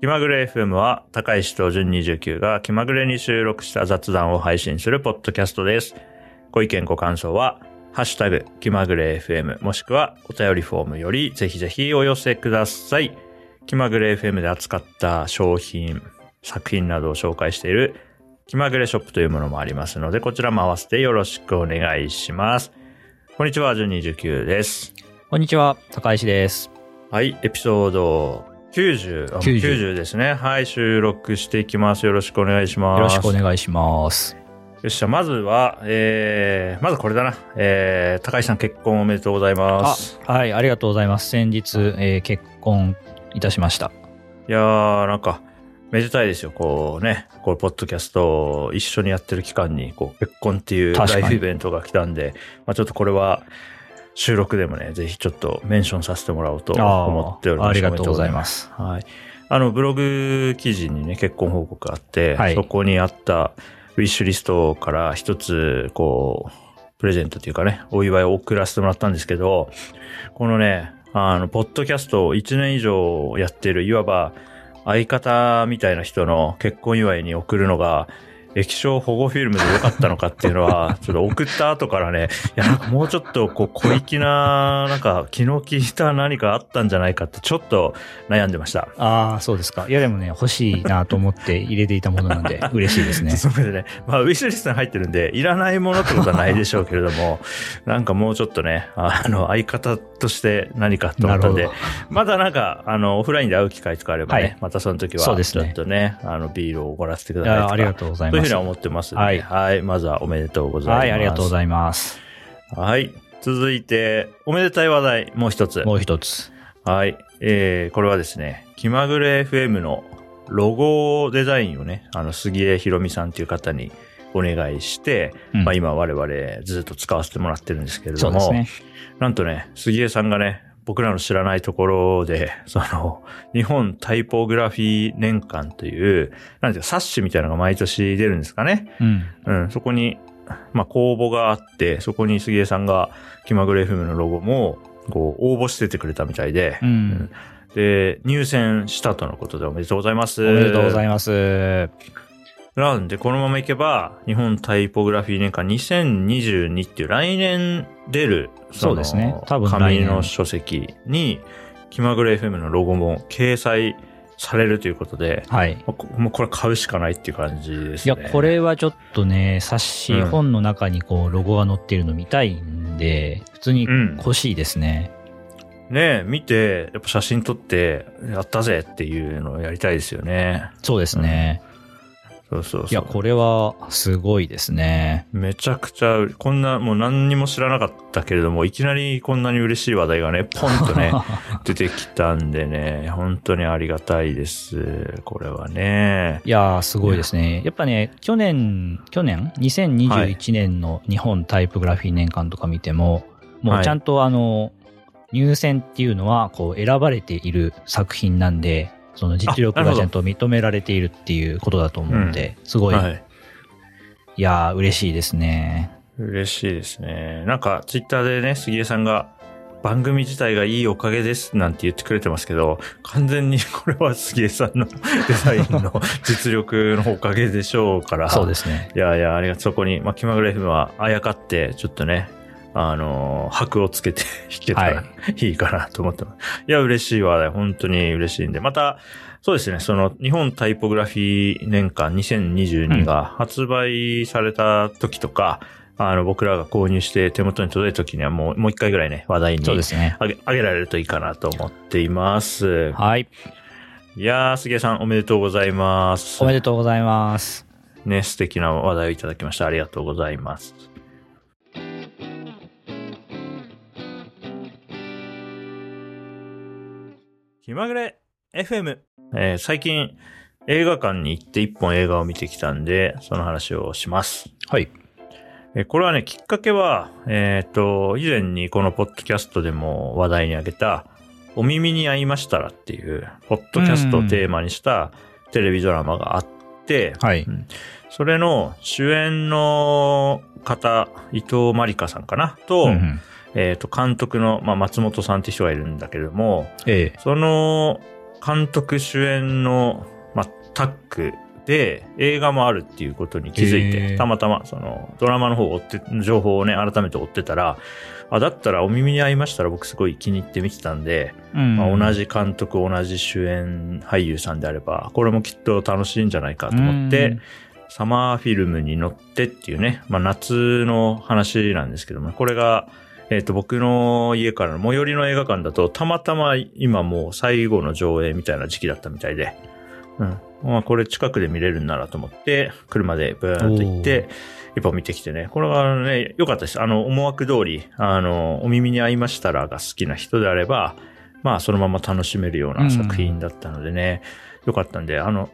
気まぐれ FM は高石と純29が気まぐれに収録した雑談を配信するポッドキャストです。ご意見ご感想は、ハッシュタグ気まぐれ FM もしくはお便りフォームよりぜひぜひお寄せください。気まぐれ FM で扱った商品、作品などを紹介している気まぐれショップというものもありますので、こちらも合わせてよろしくお願いします。こんにちは、純29です。こんにちは、高石です。はい、エピソード90、あ90 90ですね。はい、収録していきます。よろしくお願いします。よろしくお願いします。よっしゃ、まずは、えー、まずこれだな。えー、高橋さん結婚おめでとうございます。はい、ありがとうございます。先日、えー結婚いたしました。いやー、なんか、めでたいですよ。こうね、こう、ポッドキャストを一緒にやってる期間に、こう、結婚っていうライフイベントが来たんで、まあちょっとこれは、収録でもね、ぜひちょっとメンションさせてもらおうと思っております。ありがとうございます。はい。あの、ブログ記事にね、結婚報告があって、はいそこにあったウィッシュリストから一つ、こう、プレゼントというかね、お祝いを送らせてもらったんですけど、このね、あの、ポッドキャストを1年以上やってる、いわば相方みたいな人の結婚祝いに送るのが、液晶保護フィルムで良かったのかっていうのは、ちょっと送った後からね、いや、なんかもうちょっと、こう、小粋な、なんか、気の利いた何かあったんじゃないかって、ちょっと悩んでました。ああ、そうですか。いや、でもね、欲しいなと思って入れていたものなんで、嬉しいですね。それでね、まあ、ウィッシュリストに入ってるんで、いらないものってことはないでしょうけれども、なんかもうちょっとね、あの、相方として何かと思ったんでまだなんか、あの、オフラインで会う機会とかあればね、はいまたその時は、ちょそうですねっとね、あの、ビールをおごらせてくいださいありがとうございます。いうふうには思ってますんで、は。はいいまずはおめでとうございます。はい、ありがとうございます。はい。続いて、おめでたい話題、もう一つ。もう一つ。はい。えー、これはですね、気まぐれ FM のロゴデザインをね、あの、杉江ひろみさんという方にお願いして、うんまあ今我々ずっと使わせてもらってるんですけれども、ね。なんとね、杉江さんがね、僕らの知らないところで、その、日本タイポグラフィー年間という、なんていうか、冊子みたいなのが毎年出るんですかね。うん。うん、そこに、まあ、公募があって、そこに杉江さんが気まぐれ FM のロゴも、こう、応募しててくれたみたいで、うん。で、入選したとのことでおめでとうございます。おめでとうございまます。す。なんで、このままいけば、日本タイポグラフィー年間2022っていう来年出る、そうですね多分来紙年の書籍に、気まぐれ FM のロゴも掲載されるということで、はい。もうこれ買うしかないっていう感じですね。いや、これはちょっとね、冊子、うん本の中にこう、ロゴが載ってるの見たいんで、普通にうん欲しいですね。ねえ、見て、やっぱ写真撮って、やったぜっていうのをやりたいですよね。そうですね。そうそうそう。いや、これはすごいですね。めちゃくちゃ、こんな、もう何にも知らなかったけれども、いきなりこんなに嬉しい話題がね、ポンとね、出てきたんでね、本当にありがたいです。これはね。いやー、すごいですね。やっぱね、去年、去年 ?2021 年の日本タイプグラフィー年間とか見ても、もうちゃんとあの、入選っていうのは、こう、選ばれている作品なんで、その実力がちゃんと認められているっていうことだと思うんで、すごい、はい。いやー、嬉しいですね。嬉しいですね。なんか、ツイッターでね、杉江さんが、番組自体がいいおかげですなんて言ってくれてますけど、完全にこれは杉江さんのデザインの実力のおかげでしょうから。そうですね。いやいや、ありがとう。そこに、まあ、気まぐれ FM はあやかって、ちょっとね、あのー箔をつけて 弾けたらはいいかなと思ってます。い、や、嬉しい話題。本当に嬉しいんで。また、そうですね、その、日本タイポグラフィー年間2022が発売された時とか、あの、僕らが購入して手元に届いた時にはもう、もう一回ぐらいね、話題にそうですね。あげあげられるといいかなと思っています。はい。いやー、杉江さんおめでとうございます。おめでとうございます。ね、素敵な話題をいただきました。ありがとうございます。気まぐれ FM、えー最近映画館に行って一本映画を見てきたんで、その話をします。はい。えーこれはね、きっかけは、えっ、と、以前にこのポッドキャストでも話題に挙げた、お耳に合いましたらっていう、ポッドキャストをテーマにしたテレビドラマがあって、はい。それの主演の方、伊藤まりかさんかな？と、うんうんえっ、と、監督の、まあ、松本さんって人がいるんだけれども、ええ。その監督主演の、まあ、タッグで映画もあるっていうことに気づいへて、ーたまたまそのドラマの方を追って、情報をね、改めて追ってたら、あ、だったらお耳に合いましたら僕すごい気に入って見てたんで、うん。まあ、同じ監督、同じ主演俳優さんであれば、これもきっと楽しいんじゃないかと思って、うん。サマーフィルムに乗ってっていうね、まあ夏の話なんですけども、これが、えっ、と、僕の家からの最寄りの映画館だと、たまたま今もう最後の上映みたいな時期だったみたいで、うん。まあこれ近くで見れるんならと思って、車でブーンと行って、一本見てきてね、これはね、良かったです。あの、思惑通り、あの、お耳に合いましたらが好きな人であれば、まあそのまま楽しめるような作品だったのでね、良かったんで、あの、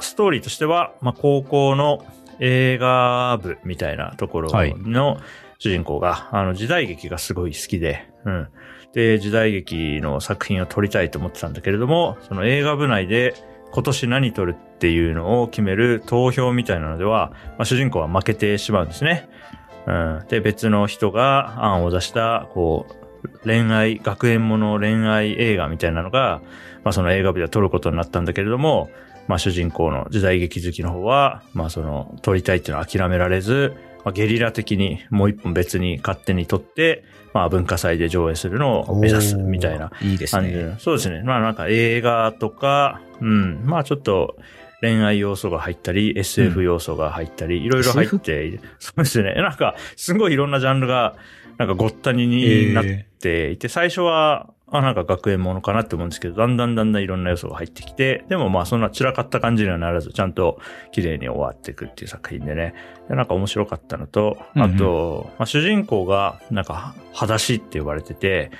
ストーリーとしては、まあ、高校の映画部みたいなところはい。の主人公が、あの、時代劇がすごい好きで、うん。で、時代劇の作品を撮りたいと思ってたんだけれども、その映画部内で今年何撮るっていうのを決める投票みたいなのでは、まあ、主人公は負けてしまうんですね。うん。で、別の人が案を出した、こう、恋愛、学園もの恋愛映画みたいなのが、まあその映画部では撮ることになったんだけれども、まあ主人公の時代劇好きの方は、まあその撮りたいっていうのは諦められず、まあゲリラ的にもう一本別に勝手に撮って、まあ文化祭で上映するのを目指すみたいなおーいいです感じね。でそうですね。まあなんか映画とか、うん、まあちょっと恋愛要素が入ったり、SF 要素が入ったり、いろいろ入って、そうですね。なんか、すごいいろんなジャンルが、なんかごったにになっていて、最初は、あ、なんか学園ものかなって思うんですけど、だんだんだんだんいろんな要素が入ってきて、でもまあそんな散らかった感じにはならず、ちゃんと綺麗に終わっていくっていう作品でね、でなんか面白かったのと、あと、まあ、主人公が、なんか、裸足って呼ばれてて、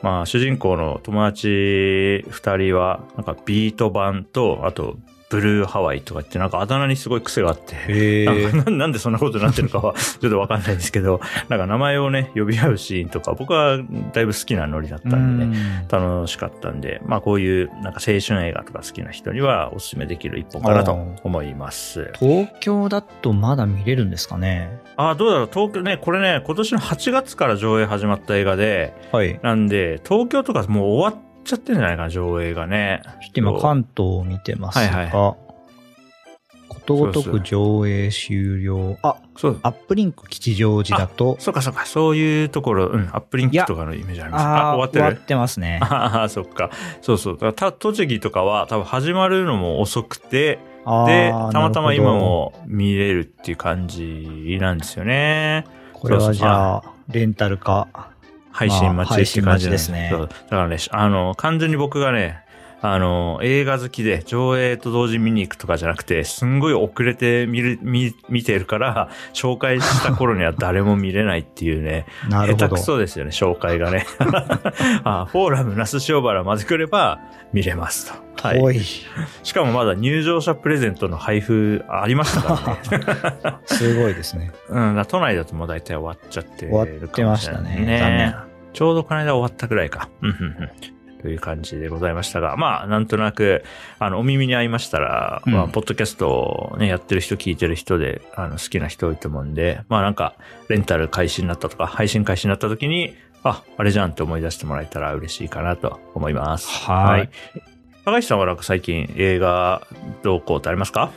まあ、主人公の友達二人は、なんかビート版と、あと、ブルーハワイとかって、なんかあだ名にすごい癖があって、なんかななんでそんなことになってるかは ちょっとわかんないんですけど、なんか名前をね、呼び合うシーンとか、僕はだいぶ好きなノリだったんでね、楽しかったんで、まあこういうなんか青春映画とか好きな人にはおすすめできる一本かなと思います。東京だとまだ見れるんですかね？ああ、どうだろう、東京ね、これね、今年の8月から上映始まった映画で、はい。なんで、東京とかもう終わっちゃってるんじゃないかな、上映がね。ちょっと今関東を見てますが、はいはことごとく上映終了。あ、そう。アップリンク吉祥寺だと、そうかそうか、そういうところ、うん、アップリンクとかのイメージあります。あー終わってる？終わってますね。ああ、そっか。そうそう。だからた栃木とかは多分始まるのも遅くて、で、たまたま今。も見れるっていう感じなんですよね。どこれはじゃあそ、レンタルか。配信待ちって感じなん配信待ちですね。だからね、あの、完全に僕がね、あの、映画好きで上映と同時に見に行くとかじゃなくて、すんごい遅れて見る、見、見てるから、紹介した頃には 誰も見れないっていうね、なるほど。下手くそですよね、紹介がね。あフォーラム、那須塩原まで来れば見れますと。はい。おい。しかもまだ入場者プレゼントの配布ありましたからね。すごいですね。うん、だ都内だともう大体終わっちゃってる終わってましたね残念ちょうどこの間終わったぐらいか。うんうんうんという感じでございましたが、まあ、なんとなく、あの、お耳に合いましたら、うんまあ、ポッドキャストをね、やってる人、聞いてる人で、あの、好きな人多いと思うんで、まあなんか、レンタル開始になったとか、配信開始になった時に、あ、あれじゃんって思い出してもらえたら嬉しいかなと思います。はい。高橋さんはなんか最近映画どうこうってありますか？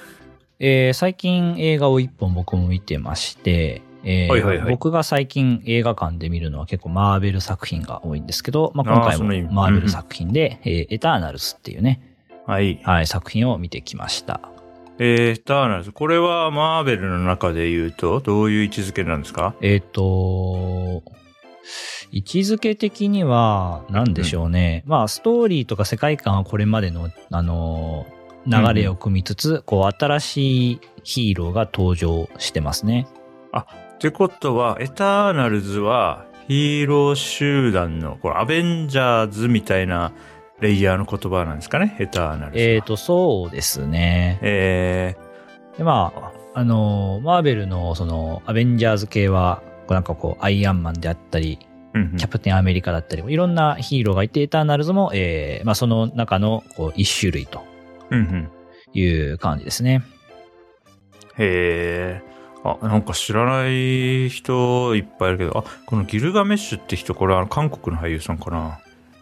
えー最近映画を一本僕も見てまして、えーはいはいはい僕が最近映画館で見るのは結構マーベル作品が多いんですけど、まあ、あー今回もマーベル作品で、えーエターナルズっていうね、はい。はい、作品を見てきました。えー、ターナルズ。これはマーベルの中で言うと、どういう位置づけなんですか？えっ、と、位置づけ的には、何でしょうね。まあ、ストーリーとか世界観はこれまでの、あのー流れを組みつつ、こう、新しいヒーローが登場してますね。ってことは、エターナルズはヒーロー集団の、これアベンジャーズみたいなレイヤーの言葉なんですかね？エターナルズは。えっ、と、そうですね。えで、まあ、あのーマーベルの、その、アベンジャーズ系は、なんかこう、アイアンマンであったり、ーうんうんキャプテンアメリカだったり、いろんなヒーローがいて、エターナルズも、えーまあ、その中の、こう、一種類とうんうんいう感じですね。へえ。あ、なんか知らない人いっぱいいるけど、あ、このギルガメッシュって人、これあの韓国の俳優さんかな？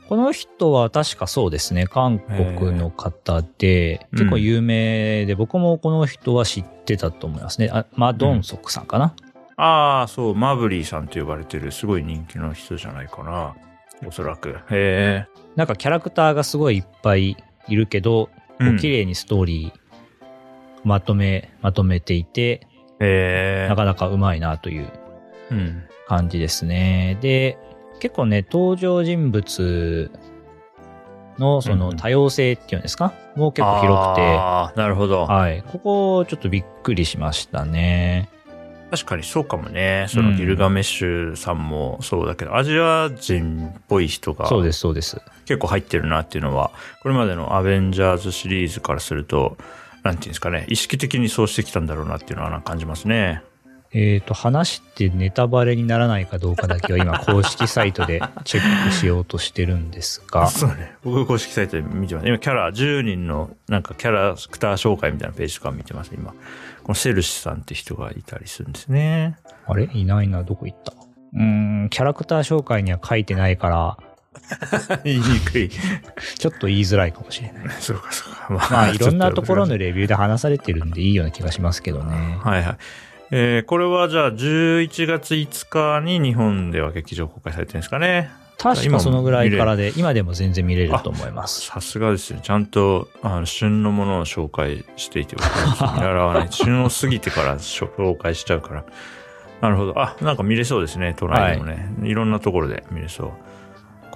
この人は確かそうですね、韓国の方で、ー結構有名で、僕もこの人は知ってたと思いますね。あマドンソクさんかな、ああ、そう、マブリーさんと呼ばれてるすごい人気の人じゃないかな。おそらく。へなんかキャラクターがすごいいっぱいいるけど、え。こう綺麗にストーリーまとめ、まとめていて、なかなかうまいなといううん。感じですね。で、結構ね、登場人物のそうんの多様性っていうんですか、もう結構広くて、なるほど。はい。ここちょっとびっくりしましたね。確かにそうかもね。そのギルガメッシュさんもそうだけど、アジア人っぽい人がそうです、そうです。結構入ってるなっていうのは、これまでのアベンジャーズシリーズからすると、なんていうんですかね、意識的にそうしてきたんだろうなっていうのは感じますね。えっ、と、話してネタバレにならないかどうかだけは今公式サイトで チェックしようとしてるんですが、そうね。僕公式サイトで見てます。今キャラ、10人のなんかキャラクター紹介みたいなページとか見てます、今。このセルシさんって人がいたりするんですね。あれ？いないな、どこ行った？うーん、キャラクター紹介には書いてないから、言いにくい。ちょっと言いづらいかもしれない。そうか、そうか。ままあ、いろんなところのレビューで話されてるんでいいような気がしますけどね。はいはい。えーこれはじゃあ11月5日に日本では劇場公開されてるんですかね。確かそのぐらいからで、今でも全然見れると思います。さすがですね。ちゃんと、あの、旬のものを紹介していて、見習わない。旬を過ぎてから紹介しちゃうから。なるほど。あ、なんか見れそうですね。都内でもね。い、ろんなところで見れそう。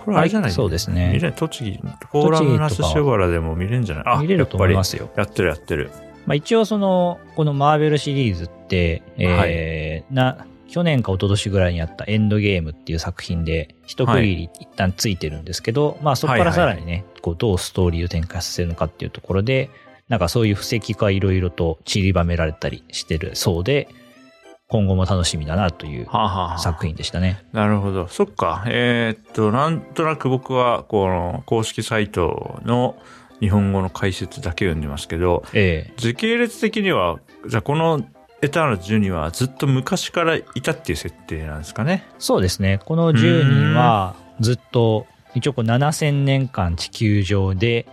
これあれじゃない、はいそうです見ね。れ栃木、フォーラムナス塩原でも見れるんじゃない？あ。見れると思いますすよ。やってるやってる。まあ、一応その、このマーベルシリーズって、えーな、去年か一昨年ぐらいにあったエンドゲームっていう作品で、一区切り一旦ついてるんですけど、まあそこからさらにね、こうどうストーリーを展開させるのかっていうところで、なんかそういう布石がいろいろと散りばめられたりしてるそうで、今後も楽しみだなというはあ、はあはあ作品でしたね。なるほど。そっか。えーっと、なんとなく僕は、この公式サイトの日本語の解説だけ読んでますけど、ええ時系列的には、じゃあこのエターナルズ12はずっと昔からいたっていう設定なんですかね。そうですね。この10人はずっと、一応こう7000年間地球上で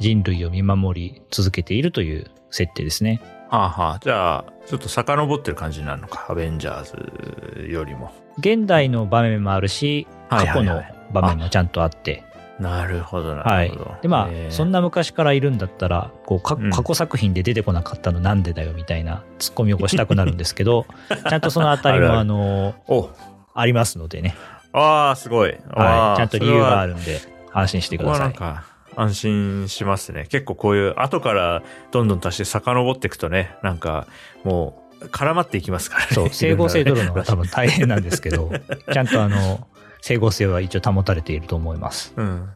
人類を見守り続けているという設定ですね。はあはあ。じゃあ、ちょっと遡ってる感じになるのか。アベンジャーズよりも。現代の場面もあるし、はい過去のはいはい場面もちゃんとあって。なるほど、なはいるほど。。で、まあ、えーそんな昔からいるんだったら、こう、過去作品で出てこなかったのなんでだよみたいなツッコミをしたくなるんですけど、ちゃんとそのあたりもあの、おありますのでね。ああ、すごい。はい。ちゃんと理由がある。るんで、安心してくださ。い安心しますね。結構こういう後からどんどん足して遡っていくとね、なんかもう絡まっていきますからね。そう、整合性取るのがい多分大変なんですけど、ちゃんとあの、整合性は一応保たれていると思います。うん。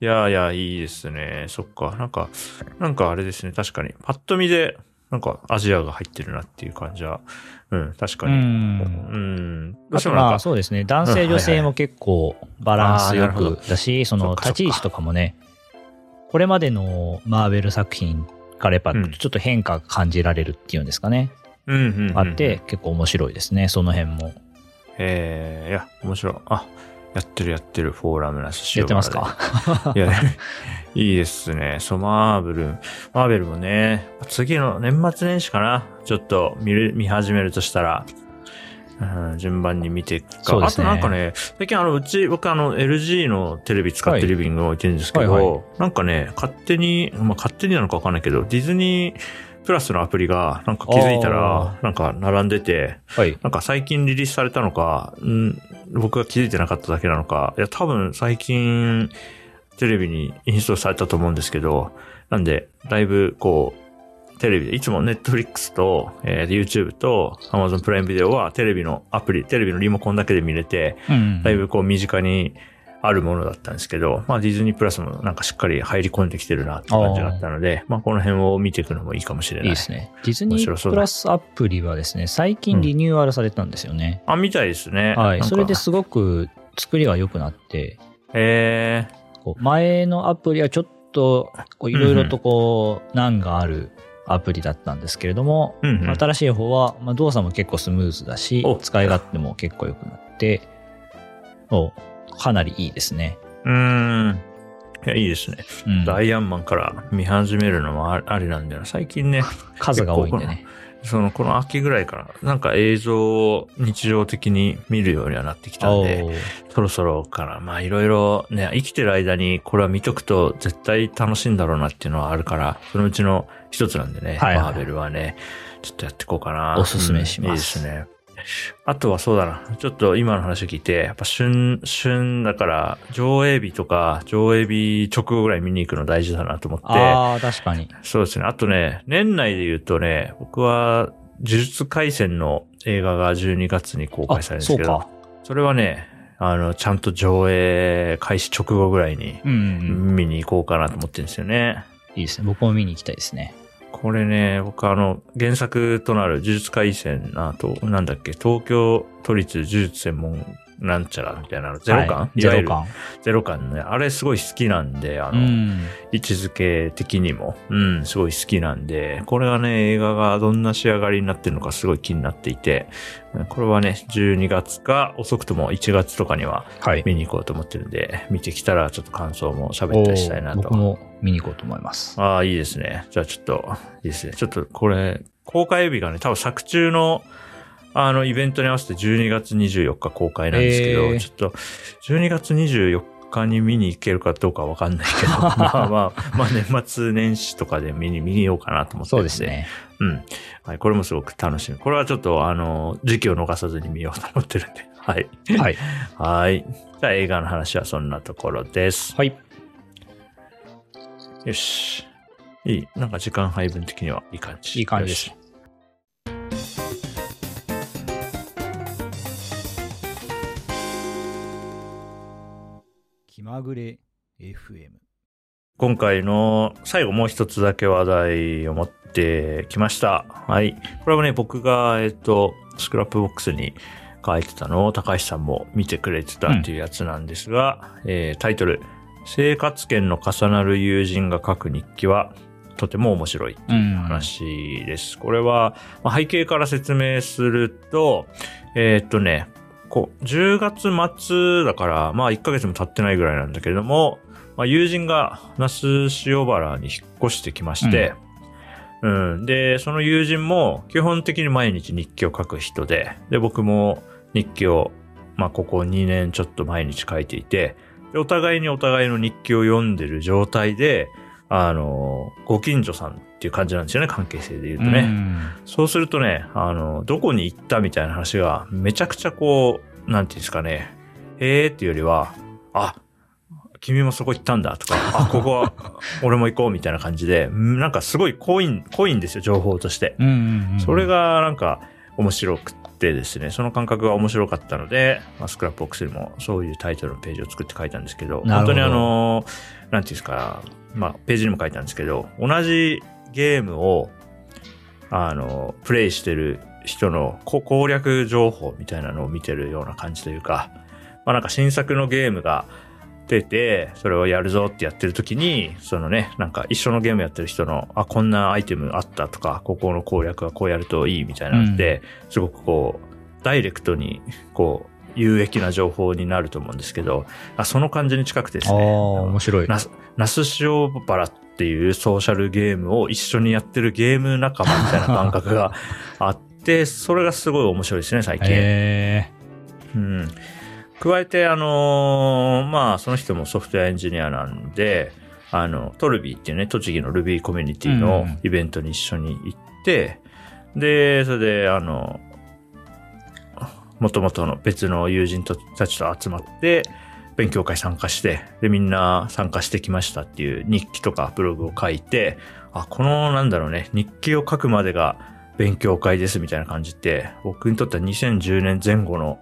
いやいや、いいですね。そっか。なんか、なんかあれですね。確かに。パッと見で、なんかアジアが入ってるなっていう感じは。うん、確かうに。ん。うん。どうしてもなんか、そうですね、男性女性も結構バランスよくだし、その立ち位置とかもね、これまでのマーベル作品からやっぱうんちょっと変化が感じられるっていうんですかね、うんうん、うん。あって、結構面白いですね、その辺も。ええいや、面白い。あ、やってるやってる、フォーラムなしやってますか？いや、いいですね。そう、マーベル。マーベルもね、次の年末年始かな。ちょっと見る、見始めるとしたら、うん、順番に見ていくか。ねとなんかね、最近あの、うち、僕あの、LG のテレビ使ってリビングを置いてるんですけど、はいはいなんかね、勝手に、まあ、勝手になのかわかんないけど、ディズニープラスのアプリが、なんか気づいたら、なんか並んでて、はい。なんか最近リリースされたのか、ん僕が気づいてなかっただけなのか、いや多分最近テレビにインストールされたと思うんですけど、なんで、だいぶこう、テレビで、いつも Netflix と、えー YouTube と Amazon プライムビデオはテレビのアプリ、テレビのリモコンだけで見れて、うんだいぶこう身近にあるものだったんですけど、まあディズニープラスもなんかしっかり入り込んできてるなって感じがあったので、まあこの辺を見ていくのもいいかもしれないい。いですね。ディズニープラスアプリはですね、最近リニューアルされたんですよね。あ、みたいですね。はい。それですごく作りが良くなって、へーこう前のアプリはちょっとこういろいろとこう難があるアプリだったんですけれども、うんうん新しい方は、まあ、動作も結構スムーズだしお使い勝手も結構良くなっておかなりいいですね。うーん。いや、いいですね。うんアイアンマンから見始めるのもあありなんだよな。最近ね、数が多いんでね。その、この秋ぐらいから、なんか映像を日常的に見るようにはなってきたんで、そろそろから、まあいろいろね、生きてる間にこれは見とくと絶対楽しいんだろうなっていうのはあるから、そのうちの一つなんでね、はいはいマーベルはね、ちょっとやっていこうかな。おすすめしますうんいいですね。あとはそうだな。ちょっと今の話を聞いて、やっぱ旬、旬だから、上映日とか、上映日直後ぐらい見に行くの大事だなと思って、ああ、確かに。そうですね。あとね、年内で言うとね、僕は、呪術廻戦の映画が12月に公開されるんですけど、そ。それはね、あの、ちゃんと上映開始直後ぐらいにうんうんうん。見に行こうかなと思ってるんですよね。いいですね。僕も見に行きたいですね。これね、僕あの、原作となる呪術廻戦、あと、なんだっけ、東京都立呪術専門なんちゃらみたいなの、ゼロ感、はいゼロ感。ゼロ感ね。あれすごい好きなんで、あうの、ん。位置づけ的にも、うん、すごい好きなんで、これがね、映画がどんな仕上がりになってるのかすごい気になっていて、これはね、12月か遅くとも1月とかにははい。見に行こうと思ってるんで、見てきたらちょっと感想も喋ったりしたいなと。僕も見に行こうと思います。ああ、いいですね。じゃあちょっと、いいですね。ちょっとこれ、公開日がね、多分作中の、あの、イベントに合わせて12月24日公開なんですけど、えーちょっと、12月24日に見に行けるかどうかわかんないけど、まあまあ、まあ年末年始とかで見に、見ようかなと思ってそ。うんですね。うん。はい、これもすごく楽しみ。これはちょっと、あの、時期を逃さずに見ようと思ってるんで。はい。はい。はい。じゃあ映画の話はそんなところです。はい。よし。いい。なんか時間配分的にはいい感じ。いい感じですまぐれ FM。今回の最後もう一つだけ話題を持ってきました。はい。これはね、僕が、えっと、スクラップボックスに書いてたのを高橋さんも見てくれてたっていうやつなんですが、えータイトル、生活圏の重なる友人が書く日記はとても面白いっていう話です。これは、まあ背景から説明すると、えーっとね、こう、10月末だから、まあ1ヶ月も経ってないぐらいなんだけれども、まあ、友人が那須塩原に引っ越してきまして、うん、で、その友人も基本的に毎日日記を書く人で、で、僕も日記を、まあ、ここ2年ちょっと毎日書いていて、お互いにお互いの日記を読んでる状態で、あの、ご近所さんっていう感じなんですよね、関係性で言うとね。うんそうするとね、あの、どこに行ったみたいな話が、めちゃくちゃこう、なんていうんですかね、へーっていうよりは、あ、君もそこ行ったんだとか、あ、ここは俺も行こうみたいな感じで、うんなんかすごい濃いん、濃いんですよ、情報として。それがなんか面白くってですね、その感覚が面白かったので、まあ、スクラップボックスにもそういうタイトルのページを作って書いたんですけど、ど本当にあの、なんていうんですか、まあ、ページにも書いたんですけど、同じゲームを、あの、プレイしてる人のこ攻略情報みたいなのを見てるような感じというか、まあなんか新作のゲームが出て、それをやるぞってやってる時に、そのね、なんか一緒のゲームやってる人の、あ、こんなアイテムあったとか、ここの攻略はこうやるといいみたいなのって、すごくこう、ダイレクトに、こう、有益な情報になると思うんですけど、あその感じに近くてですね。面白い。那須那須塩原っていうソーシャルゲームを一緒にやってるゲーム仲間みたいな感覚があって、それがすごい面白いですね、最近。えうん。加えて、あのーまあ、その人もソフトウェアエンジニアなんで、あの、トルビーっていうね、栃木の Ruby コミュニティうんうのんイベントに一緒に行って、で、それで、あの、もともとの別の友人たちと集まって、勉強会参加して、で、みんな参加してきましたっていう日記とかブログを書いて、あ、この、なんだろうね、日記を書くまでが勉強会ですみたいな感じって、僕にとっては2010年前後の、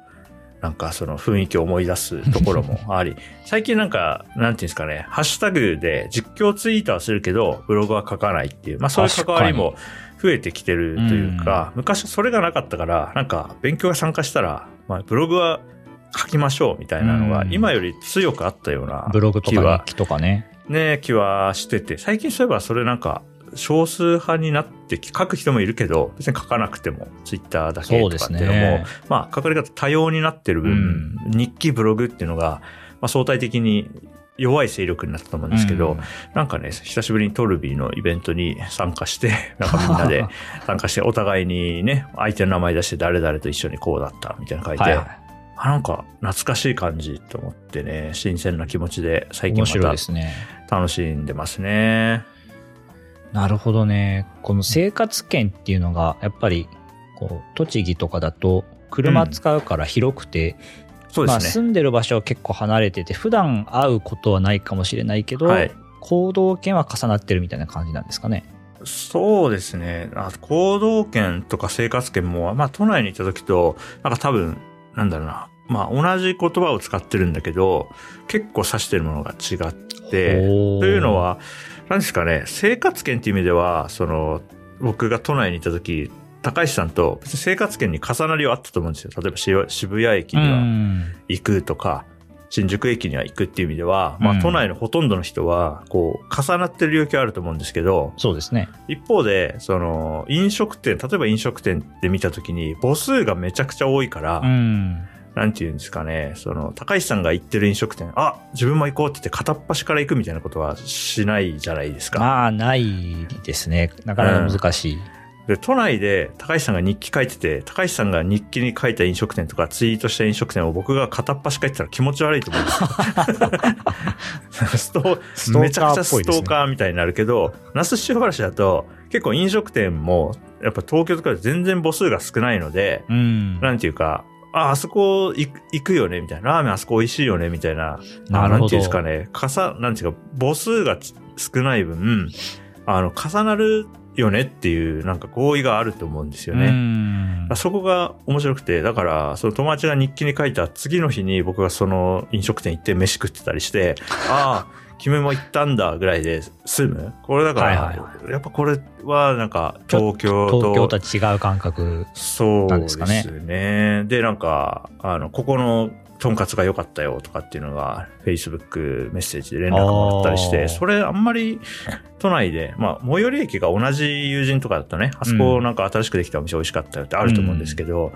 なんかその雰囲気を思い出すところもあり、最近なんか、なんていうんですかね、ハッシュタグで実況ツイートはするけど、ブログは書かないっていう、まあそういう関わりも増えてきてるというか、昔それがなかったから、なんか勉強が参加したら、まあブログは書きましょうみたいなのがうん。今より強くあったようなー、ブログと気はか日記とかね。ね、気はしてて、最近そういえばそれなんか、少数派になってき、書く人もいるけど、別に書かなくても、ツイッターだけとかっていうのも、ね。まあ、書かれ方多様になってる分、日記、ブログっていうのが、まあ、相対的に弱い勢力になったと思うんですけど、うんなんかね、久しぶりにトルビーのイベントに参加して、なんかみんなで参加して、お互いにね、相手の名前出して誰々と一緒にこうだったみたいなの書いて、はいはい。あ、なんか懐かしい感じと思ってね、新鮮な気持ちで最近ま。た楽しんでますね。なるほどね。この生活圏っていうのが、やっぱり、こう、栃木とかだと、車使うから広くて、うですね。住んでる場所は結構離れてて、普段会うことはないかもしれないけど、はい。行動圏は重なってるみたいな感じなんですかね。そうですね。あ行動圏とか生活圏も、まあ都内に行った時と、なんか多分、なんだろうな。まあ同じ言葉を使ってるんだけど、結構指してるものが違って、というの、は、何ですかね、生活圏っていう意味では、その、僕が都内に行った時、高橋さんと別に生活圏に重なりはあったと思うんですよ。例えば渋渋谷駅うにはん。行くとか、新宿駅には行くっていう意味では、まうんあ都内のほとんどの人は、こう、重なってる領域はあると思うんですけど、そうですね。一方で、その、飲食店、例えば飲食店で見たときに、母数がめちゃくちゃ多いから、うん。なんていうんですかね、その、高橋さんが行ってる飲食店、あ、自分も行こうって言って片っ端から行くみたいなことはしないじゃないですか。まあ、ないですね。なかなか難しい。で、都内で高橋さんが日記書いてて、高橋さんが日記に書いた飲食店とかツイートした飲食店を僕が片っ端から行ってたら気持ち悪いと思うんですよ。ストスめちゃくちゃストーカーみたいになるけど、那須塩原市だと結構飲食店もやっぱ東京とかで全然母数が少ないので、うん。なんていうか、あ、あそこ行くよねみたいな。ラーメンあそこ美味しいよねみたいな。なるほどんていうんですかね。かさ、なんていうか、母数がち少ない分、あの、重なるよねっていう、なんか合意があると思うんですよね。うんそこが面白くて、だから、その友達が日記に書いた次の日に僕がその飲食店行って飯食ってたりして、ああ、君も行ったんだぐらいで済む？これだから、はいはいやっぱこれはなんか東京と、東京とは違う感覚。そうでなんですすかね。ね。で、なんか、あの、ここのとんかつが良かったよとかっていうのが、Facebook メッセージで連絡もらったりして、それあんまり都内で、まあ、最寄り駅が同じ友人とかだとね、あそこなんか新しくできたお店美味しかったよってあると思うんですけど、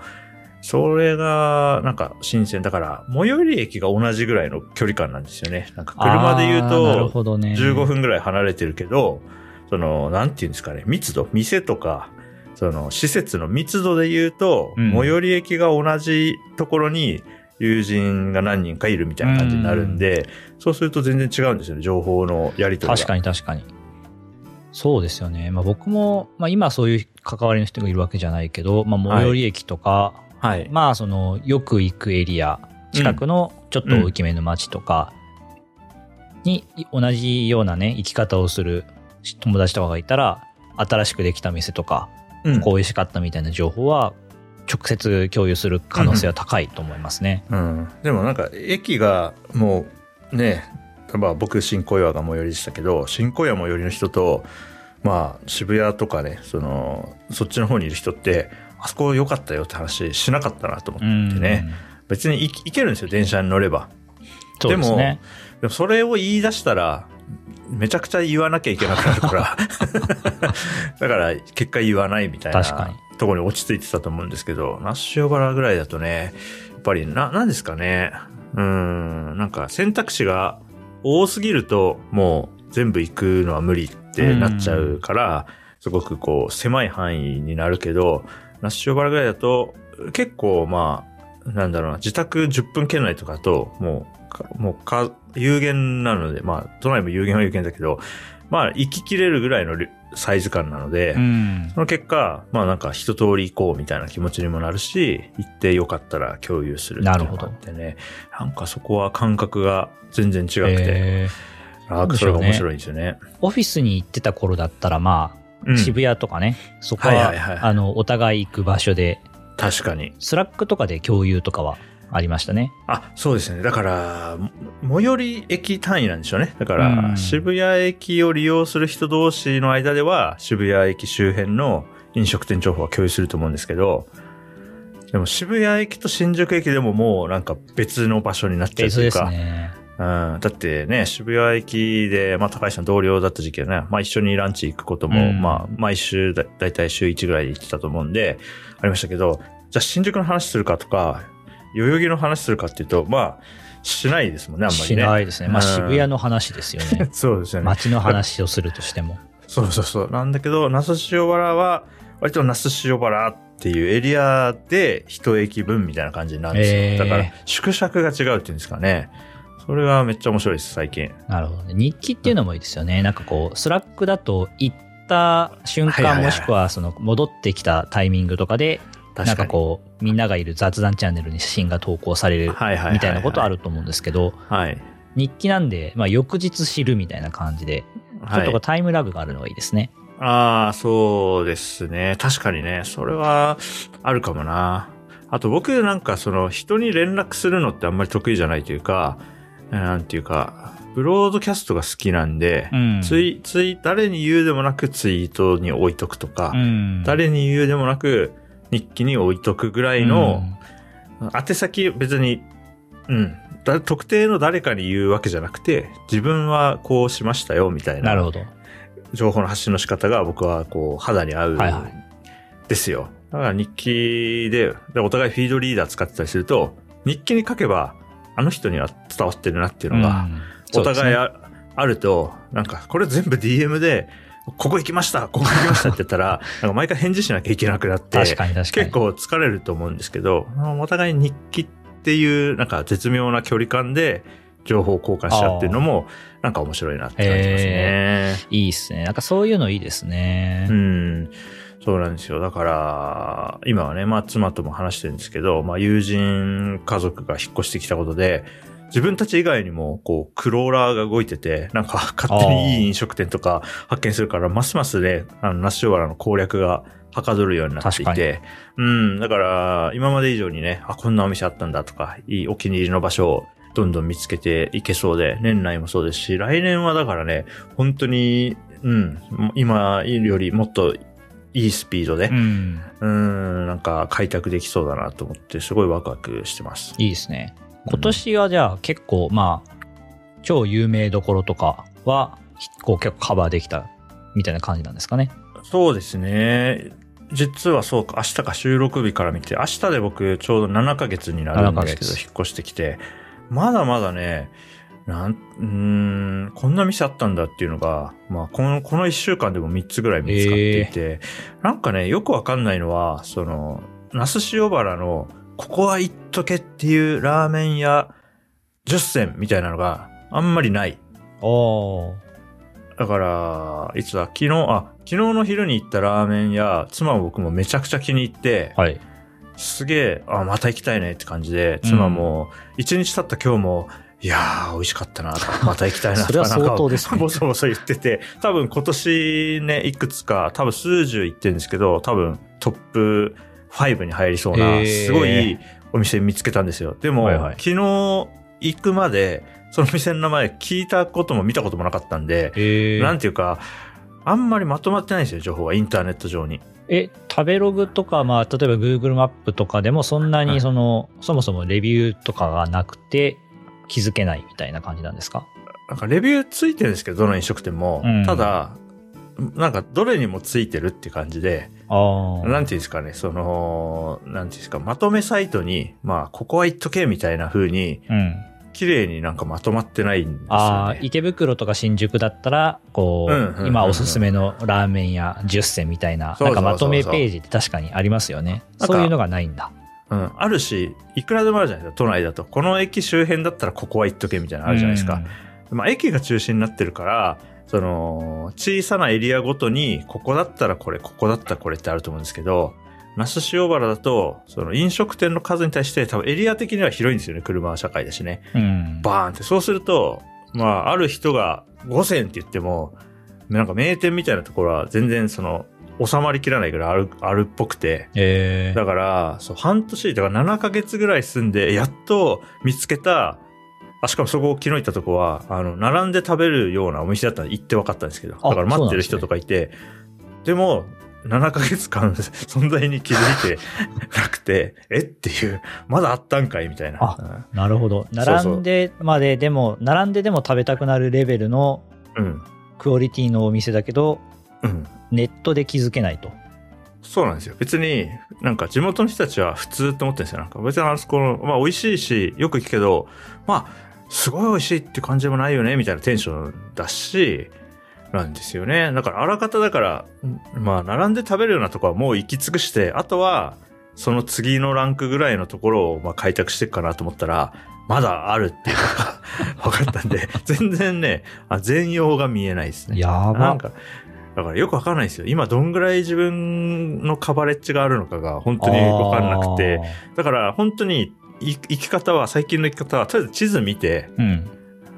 それが、なんか新鮮。だから、最寄り駅が同じぐらいの距離感なんですよね。なんか車で言うと、ほどね。15分ぐらい離れてるけど、その、なんていうんですかね、密度、店とか、その、施設の密度で言うと、うん最寄り駅が同じところに友人が何人かいるみたいな感じになるんで、そうすると全然違うんですよね、情報のやり取りが。確かに確かに。そうですよね。まあ僕も、まあ今そういう関わりの人がいるわけじゃないけど、まあ最寄り駅とか、はい。まあそのよく行くエリア、近くのちょっと大きめの街とかに同じようなね、生き方をする友達とかがいたら、新しくできた店とか、うんこう美味しかったみたいな情報は直接共有する可能性は高いと思いますね。うん。でもなんか、駅がもう、ね、まあ僕、新小岩が最寄りでしたけど、新小岩最寄りの人と、まあ渋谷とかね、その、そっちの方にいる人って、あそこ良かったよって話しなかったなと思うん。ってね。別に行行けるんですよ、電車に乗れば。ですね。でもそれを言い出したら、めちゃくちゃ言わなきゃいけなくなるから。だから、結果言わないみたいなところに落ち着いてたと思うんですけど、ナッシュオバラぐらいだとね、やっぱりな、なんですかね。うん、なんか選択肢が多すぎると、もう全部行くのは無理ってなっちゃうから、すごくこう、狭い範囲になるけど、ナッシュオバラぐらいだと、結構まあ、なんだろうな、自宅10分圏内とかだと、もうか、もうか、有限なので、まあ、都内も有限は有限だけど、まあ、行ききれるぐらいのりサイズ感なので、うん。その結果、まあなんか一通り行こうみたいな気持ちにもなるし、行ってよかったら共有するっていうのがあってね。なんかそこは感覚が全然違くて、えーあそれが面白いんですよね。オフィスに行ってた頃だったら、まあ、うん渋谷とかね、そこは、はいはいはいあの、お互い行く場所で、確かに。スラックとかで共有とかはありましたね。あ、そうですね。だから、も最寄り駅単位なんでしょうね。だかうら、ん渋谷駅を利用する人同士の間では、渋谷駅周辺の飲食店情報は共有すると思うんですけど、でも渋谷駅と新宿駅でももうなんか別の場所になっちゃうというか、ね。うん、だってね、渋谷駅で、まあ、高橋さん同僚だった時期はね、まあ、一緒にランチ行くことも、うんまあ、毎週だ、だいたい週1ぐらいで行ってたと思うんで、ありましたけど、じゃあ新宿の話するかとか、代々木の話するかっていうと、まあ、しないですもんね、あんまりね。しないですね。まあうん渋谷の話ですよね。そうですよね。街の話をするとしても。そうそうそう。なんだけど、那須塩原は、割と那須塩原っていうエリアで一駅分みたいな感じになるんですよ。へーだから、縮尺が違うっていうんですかね。それがめっちゃ面白いです、最近。なるほどね。日記っていうのもいいですよね。なんかこう、スラックだと行った瞬間はいはいはいもしくはその戻ってきたタイミングとかで、なん確かこう、みんながいる雑談チャンネルに写真が投稿されるはいはいはいはいみたいなことあると思うんですけど、はい。日記なんで、まあ翌日知るみたいな感じで、ちょっとタイムラグがあるのがいいですね。ああ、そうですね。確かにね。それは、あるかもな。あと僕なんかその人に連絡するのってあんまり得意じゃないというか、なんていうか、ブロードキャストが好きなんで、うん。ツイ、ツイ、誰に言うでもなくツイートに置いとくとか、うん、誰に言うでもなく日記に置いとくぐらいの、宛先別に、うん、だ特定の誰かに言うわけじゃなくて、自分はこうしましたよみたいなうんなるほど。情報の発信の仕方が僕はこう肌に合うはいはいですよ。だから日記で、でお互いフィードリーダー使ってたりすると、日記に書けばあの人には伝わってるなっていうのが、うんお互いあ,、あると、なんか、これ全部 DM で、ここ行きましたここ行きましたって言ったら、なんか毎回返事しなきゃいけなくなって、確かに確かに。結構疲れると思うんですけど、お互い日記っていう、なんか絶妙な距離感で情報交換しちゃうっていうのも、なんか面白いなって感じますね。いいっすね。なんかそういうのいいですね。うん。そうなんですよ。だから、今はね、まあ妻とも話してるんですけど、まあ友人家族が引っ越してきたことで、自分たち以外にも、こう、クローラーが動いてて、なんか勝手にいい飲食店とか発見するから、ますますね、あの、ナッシュワラの攻略がはかどるようになってい確て、うん、だから、今まで以上にね、あ、こんなお店あったんだとか、いいお気に入りの場所をどんどん見つけていけそうで、年内もそうですし、来年はだからね、本当に、うん、今よりもっといいスピードでう、ん。うん、なんか開拓できそうだなと思って、すごいワクワクしてます。いいですね。今年はじゃあ結構まあ、超有名どころとかは、こう結構カバーできたみたいな感じなんですかね。そうですね。実はそうか、明日か収録日から見て、明日で僕ちょうど7ヶ月になるんですけど、7ヶ月引っ越してきて、まだまだね、なん、うーん、こんな店あったんだっていうのが、まあ、この、この1週間でも3つぐらい見つかっていて、なんかね、よくわかんないのは、その、那須塩原の、ここは行っとけっていうラーメン屋10選みたいなのがあんまりない。おー。だから、いつだ、昨日、あ、昨日の昼に行ったラーメン屋、妻も僕もめちゃくちゃ気に入って、はい。すげえ、あ、また行きたいねって感じで、妻も、一日経った今日も、いやー、美味しかったな また行きたいなとか、それは相当ですね。ボソボソ言ってて、多分今年ね、いくつか、多分数十行ってるんですけど、多分トップ5に入りそうな、すごいいいお店見つけたんですよ。でも、はいはい。昨日行くまで、その店の名前聞いたことも見たこともなかったんで、えなんていうか、あんまりまとまってないんですよ、情報が、インターネット上に。え、食べログとか、まあ、例えば Google マップとかでもそんなはい。にその、そもそもレビューとかがなくて気づけないみたいな感じなんですか？なんかレビューついてるんですけど、どの飲食店も。うんただ、なんかどれにもついてるって感じで。なんていうんですかね、その、なんていうんですか、まとめサイトに、まあ、ここは言っとけみたいな風に、うん。綺麗になんかまとまってないんですよ、ね。ああ、池袋とか新宿だったら、こう、うんうんうんうん今おすすめのラーメン屋10選みたいな、なんかまとめページって確かにありますよね。そういうのがないんだ。うん。あるし、いくらでもあるじゃないですか、都内だと。この駅周辺だったらここは言っとけみたいなのあるじゃないですか。まあ、駅が中心になってるから、その、小さなエリアごとに、ここだったらこれ、ここだったらこれってあると思うんですけど、那須塩原だと、その飲食店の数に対して多分エリア的には広いんですよね、車社会だしね。うん。うん。バーンって。そうすると、まあ、ある人が5000って言っても、なんか名店みたいなところは全然その、収まりきらないぐらいある、あるっぽくて、えー。だから、そう、半年、だから7ヶ月ぐらい住んで、やっと見つけた、あ、しかもそこ、昨日行ったとこは、あの、並んで食べるようなお店だったら行って分かったんですけど、だあから待ってる人とかいて、でも、7ヶ月間 存在に気づいて なくて、えっていう、まだあったんかいみたいな。あなるほど。並んでまででも、並んででも食べたくなるレベルのうん。クオリティのお店だけど、うん。ネットで気づけないと。そうなんですよ。別に、なんか地元の人たちは普通って思ってるんですよ。なんか別にあそこの、まあ美味しいし、よく聞くけど、まあ、すごい美味しいって感じでもないよね、みたいなテンションだし、なんですよね。だからあらかただから、まあ並んで食べるようなとこはもう行き尽くして、あとは、その次のランクぐらいのところをまあ開拓していくかなと思ったら、まだあるっていうのが 分かったんで、全然ね、あ全容が見えないですね。やなばん。か、だからよくわかんないですよ。今どんぐらい自分のカバレッジがあるのかが本当にわかんなくて。だから本当にい生き方は、最近の生き方は、とりあえず地図見て。うん。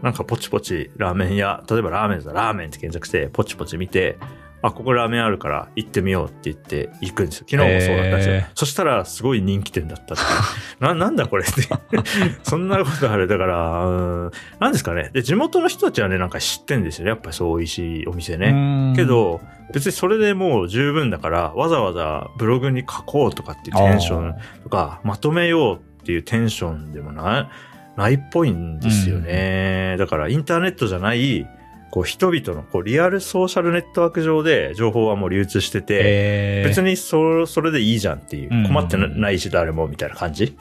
なんかポチポチラーメン屋、例えばラーメンだラーメンって検索して、ポチポチ見て、あ、ここラーメンあるから行ってみようって言って行くんですよ。昨日もそうだったんですよ。へーそしたらすごい人気店だったっていう。な、なんだこれって。そんなことある。だから、うんなんですかね。で、地元の人たちはね、なんか知ってんですよね。やっぱりそう美味しいお店ね。ねけ、ど、別にそれでもう十分だから、わざわざブログに書こうとかっていうテンションとか、まとめようっていうテンションでもない、ないっぽいんですよね。だからインターネットじゃない、こう人々のこうリアルソーシャルネットワーク上で情報はもう流通してて、えー、別にそそれでいいじゃんっていううんうんう、ん困ってないし誰もみたいな感じ？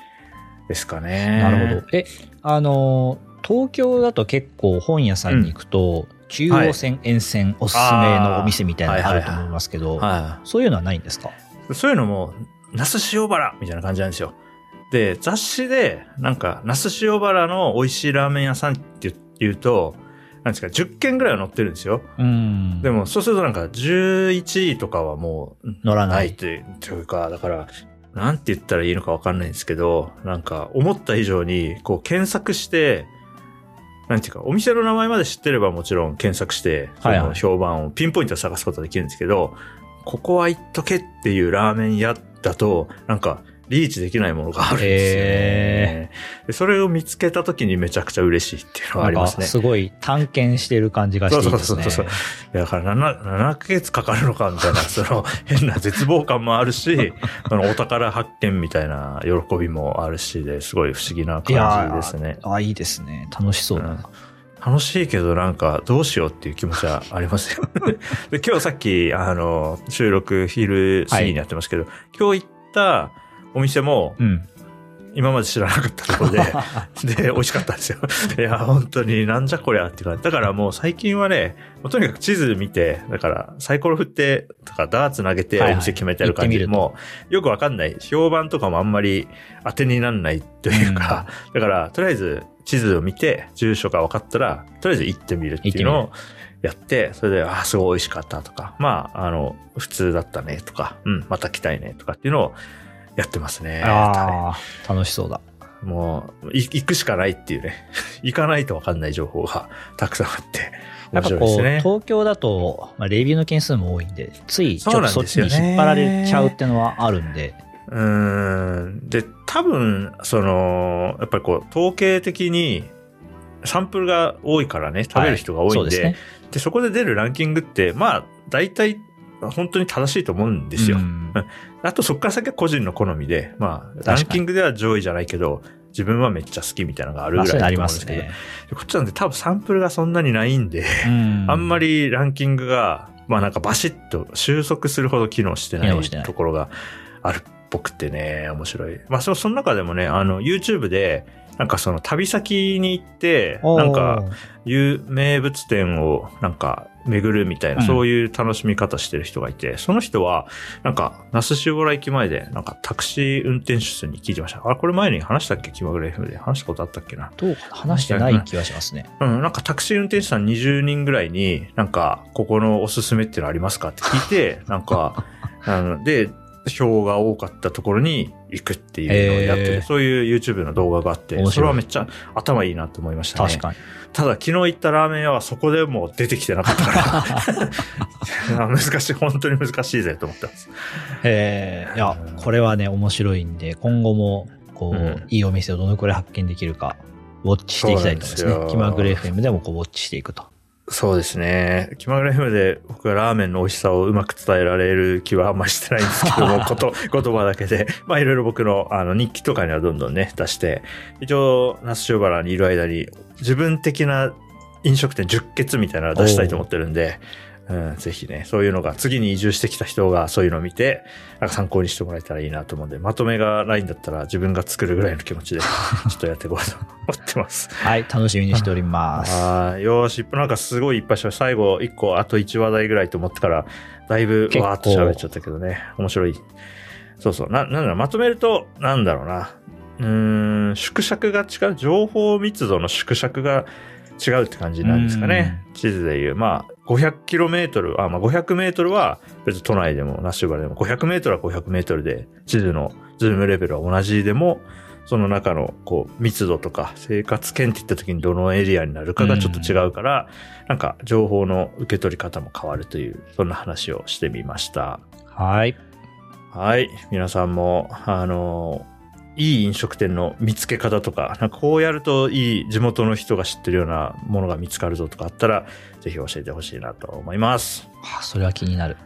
ですかね。なるほど。え、あのー、東京だと結構本屋さんに行くと、中央線、沿線おすすめのお店みたいなのがあると思いますけど、はそういうのはないんですか？い。そういうのも、那須塩原みたいな感じなんですよ。で、雑誌で、なんか、那須塩原の美味しいラーメン屋さんって言うと、なんですか、10件ぐらいは載ってるんですよ。うん。でも、そうするとなんか、11位とかはもう、乗らないというというか、だから、なんて言ったらいいのかわかんないんですけど、なんか、思った以上に、こう、検索して、なんていうか、お店の名前まで知ってればもちろん検索して、そはいはいの評判をピンポイントで探すことができるんですけど、ここは行っとけっていうラーメン屋だと、なんか、リーチできないものがあるんですよね。でそれを見つけた時にめちゃくちゃ嬉しいっていうのはありますね。すごい探検してる感じがしていいですね。そうそうそうそうだから 7, 7ヶ月かかるのかみたいな、その変な絶望感もあるし、そのお宝発見みたいな喜びもあるしで、すごい不思議ない感やじですね。あ、いいですね。楽しそうだな。うん楽しいけどなんかどうしようっていう気持ちはありますよ。で今日さっきあの収録昼過ぎにやってますけど、今日行ったお店もうん。今まで知らなかったところで、で、美味しかったんですよ。いや、本当になんじゃこりゃっていうか、だからもう最近はね、とにかく地図見て、だからサイコロ振って、とかダーツ投げてお店決めてる感じもうよくわかんない。評判とかもあんまり当てになんないというか、だからとりあえず地図を見て、住所が分かったら、とりあえず行ってみるっていうのをやって、それで、ああ、すごい美味しかったとか、まあ、あの、普通だったねとか、うん、また来たいねとかっていうのをやってますね。ああ、楽しそうだ。もう、い行くしかないっていうね。行かないと分かんない情報が たくさんあって、面やっぱこう、白いですね。東京だと、まあ、レビューの件数も多いんで、ついちょそうっとそっちに引っ張られちゃうってのはあるんで、うーん。で、多分、その、やっぱりこう、統計的に、サンプルが多いからね、食べる人が多いんで、そうですね。で、そこで出るランキングって、まあ、大体、本当に正しいと思うんですよ。うん あと、そこから先は個人の好みで、まあ、ランキングでは上位じゃないけど、自分はめっちゃ好きみたいなのがあるまあ、ぐらいだと思うんですけど、ね。でこっちなんで多分サンプルがそんなにないんで、あんまり、りランキングが、まあなんかバシッと収束するほど機能してないところがあるっぽくてね、面白い。まあそその中でもね、あの YouTube で、なんかその旅先に行って、なんか、いう名物店をなんか巡るみたいな、うん。そういう楽しみ方してる人がいて、その人は、なんか、那須塩原駅前で、なんかタクシー運転手さんに聞いてました。あ、これ前に話したっけ？気まぐれ FM で。話したことあったっけな？どうか話してない気がしますね。うん、なんかタクシー運転手さん20人ぐらいに、なんか、ここのおすすめっていうのありますか？って聞いて、なんか、あの、で、票が多かったところに行くっていうのをやってて、へーそういう YouTube の動画があってそれはめっちゃ頭いいなと思いましたね。確かに。ただ昨日行ったラーメン屋はそこでもう出てきてなかったから、難しい、本当に難しいぜと思ってます。えー、いや、これはね、面白いんで、今後も、こう、うんいいお店をどのくらい発見できるか、ウォッチしていきたいと思いますそうなんです。気まぐれ FM でもこう、ウォッチしていくと。そうですね。気まぐれ FM で僕はラーメンの美味しさをうまく伝えられる気はあんまりしてないんですけども、こと、言葉だけで。まあいろいろ僕のあの日記とかにはどんどんね、出して、一応、那須塩原にいる間に自分的な飲食店10欠みたいなのを出したいと思ってるんで、うん、ぜひね、そういうのが、次に移住してきた人がそういうのを見て、なんか参考にしてもらえたらいいなと思うんで、まとめがないんだったら自分が作るぐらいの気持ちで、ちょっとやっていこうと思ってます。はい、楽しみにしております。はい。よーし、なんかすごいいっぱいしゃべ最後1個、あと1話題ぐらいと思ってから、だいぶわーっと喋っちゃったけどね。面白い。そうそう。な、なんだろう、まとめると、なんだろうな。うーん、縮尺が違う。情報密度の縮尺が違うって感じなんですかね。地図で言う。まあ、500km、あ、まあ500メートルは別に都内でもナッシュバルでも500メートルは500メートルで地図のズームレベルは同じでも、その中のこう密度とか生活圏って言った時にどのエリアになるかがちょっと違うから、なんか情報の受け取り方も変わるという、そんな話をしてみました。はい。はい。皆さんも、あの、いい飲食店の見つけ方とか、なんかこうやるといい地元の人が知ってるようなものが見つかるぞとかあったら、ぜひ教えてほしいなと思います。あそれは気になる。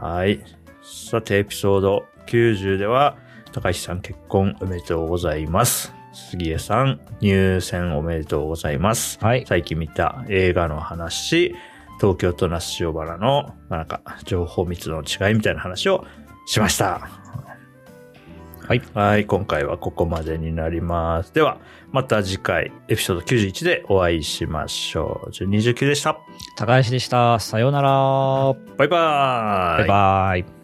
はい。さて、エピソード90では、高橋さん結婚おめでとうございます。杉江さん入選おめでとうございます。はい。最近見た映画の話、東京と那須塩原の、まあなんか、情報密度の違いみたいな話をしました。はい。はい、今回はここまでになります。では、また次回、エピソード91でお会いしましょう。29でした。高橋でした。さようなら。バイバーイ。バイバイ。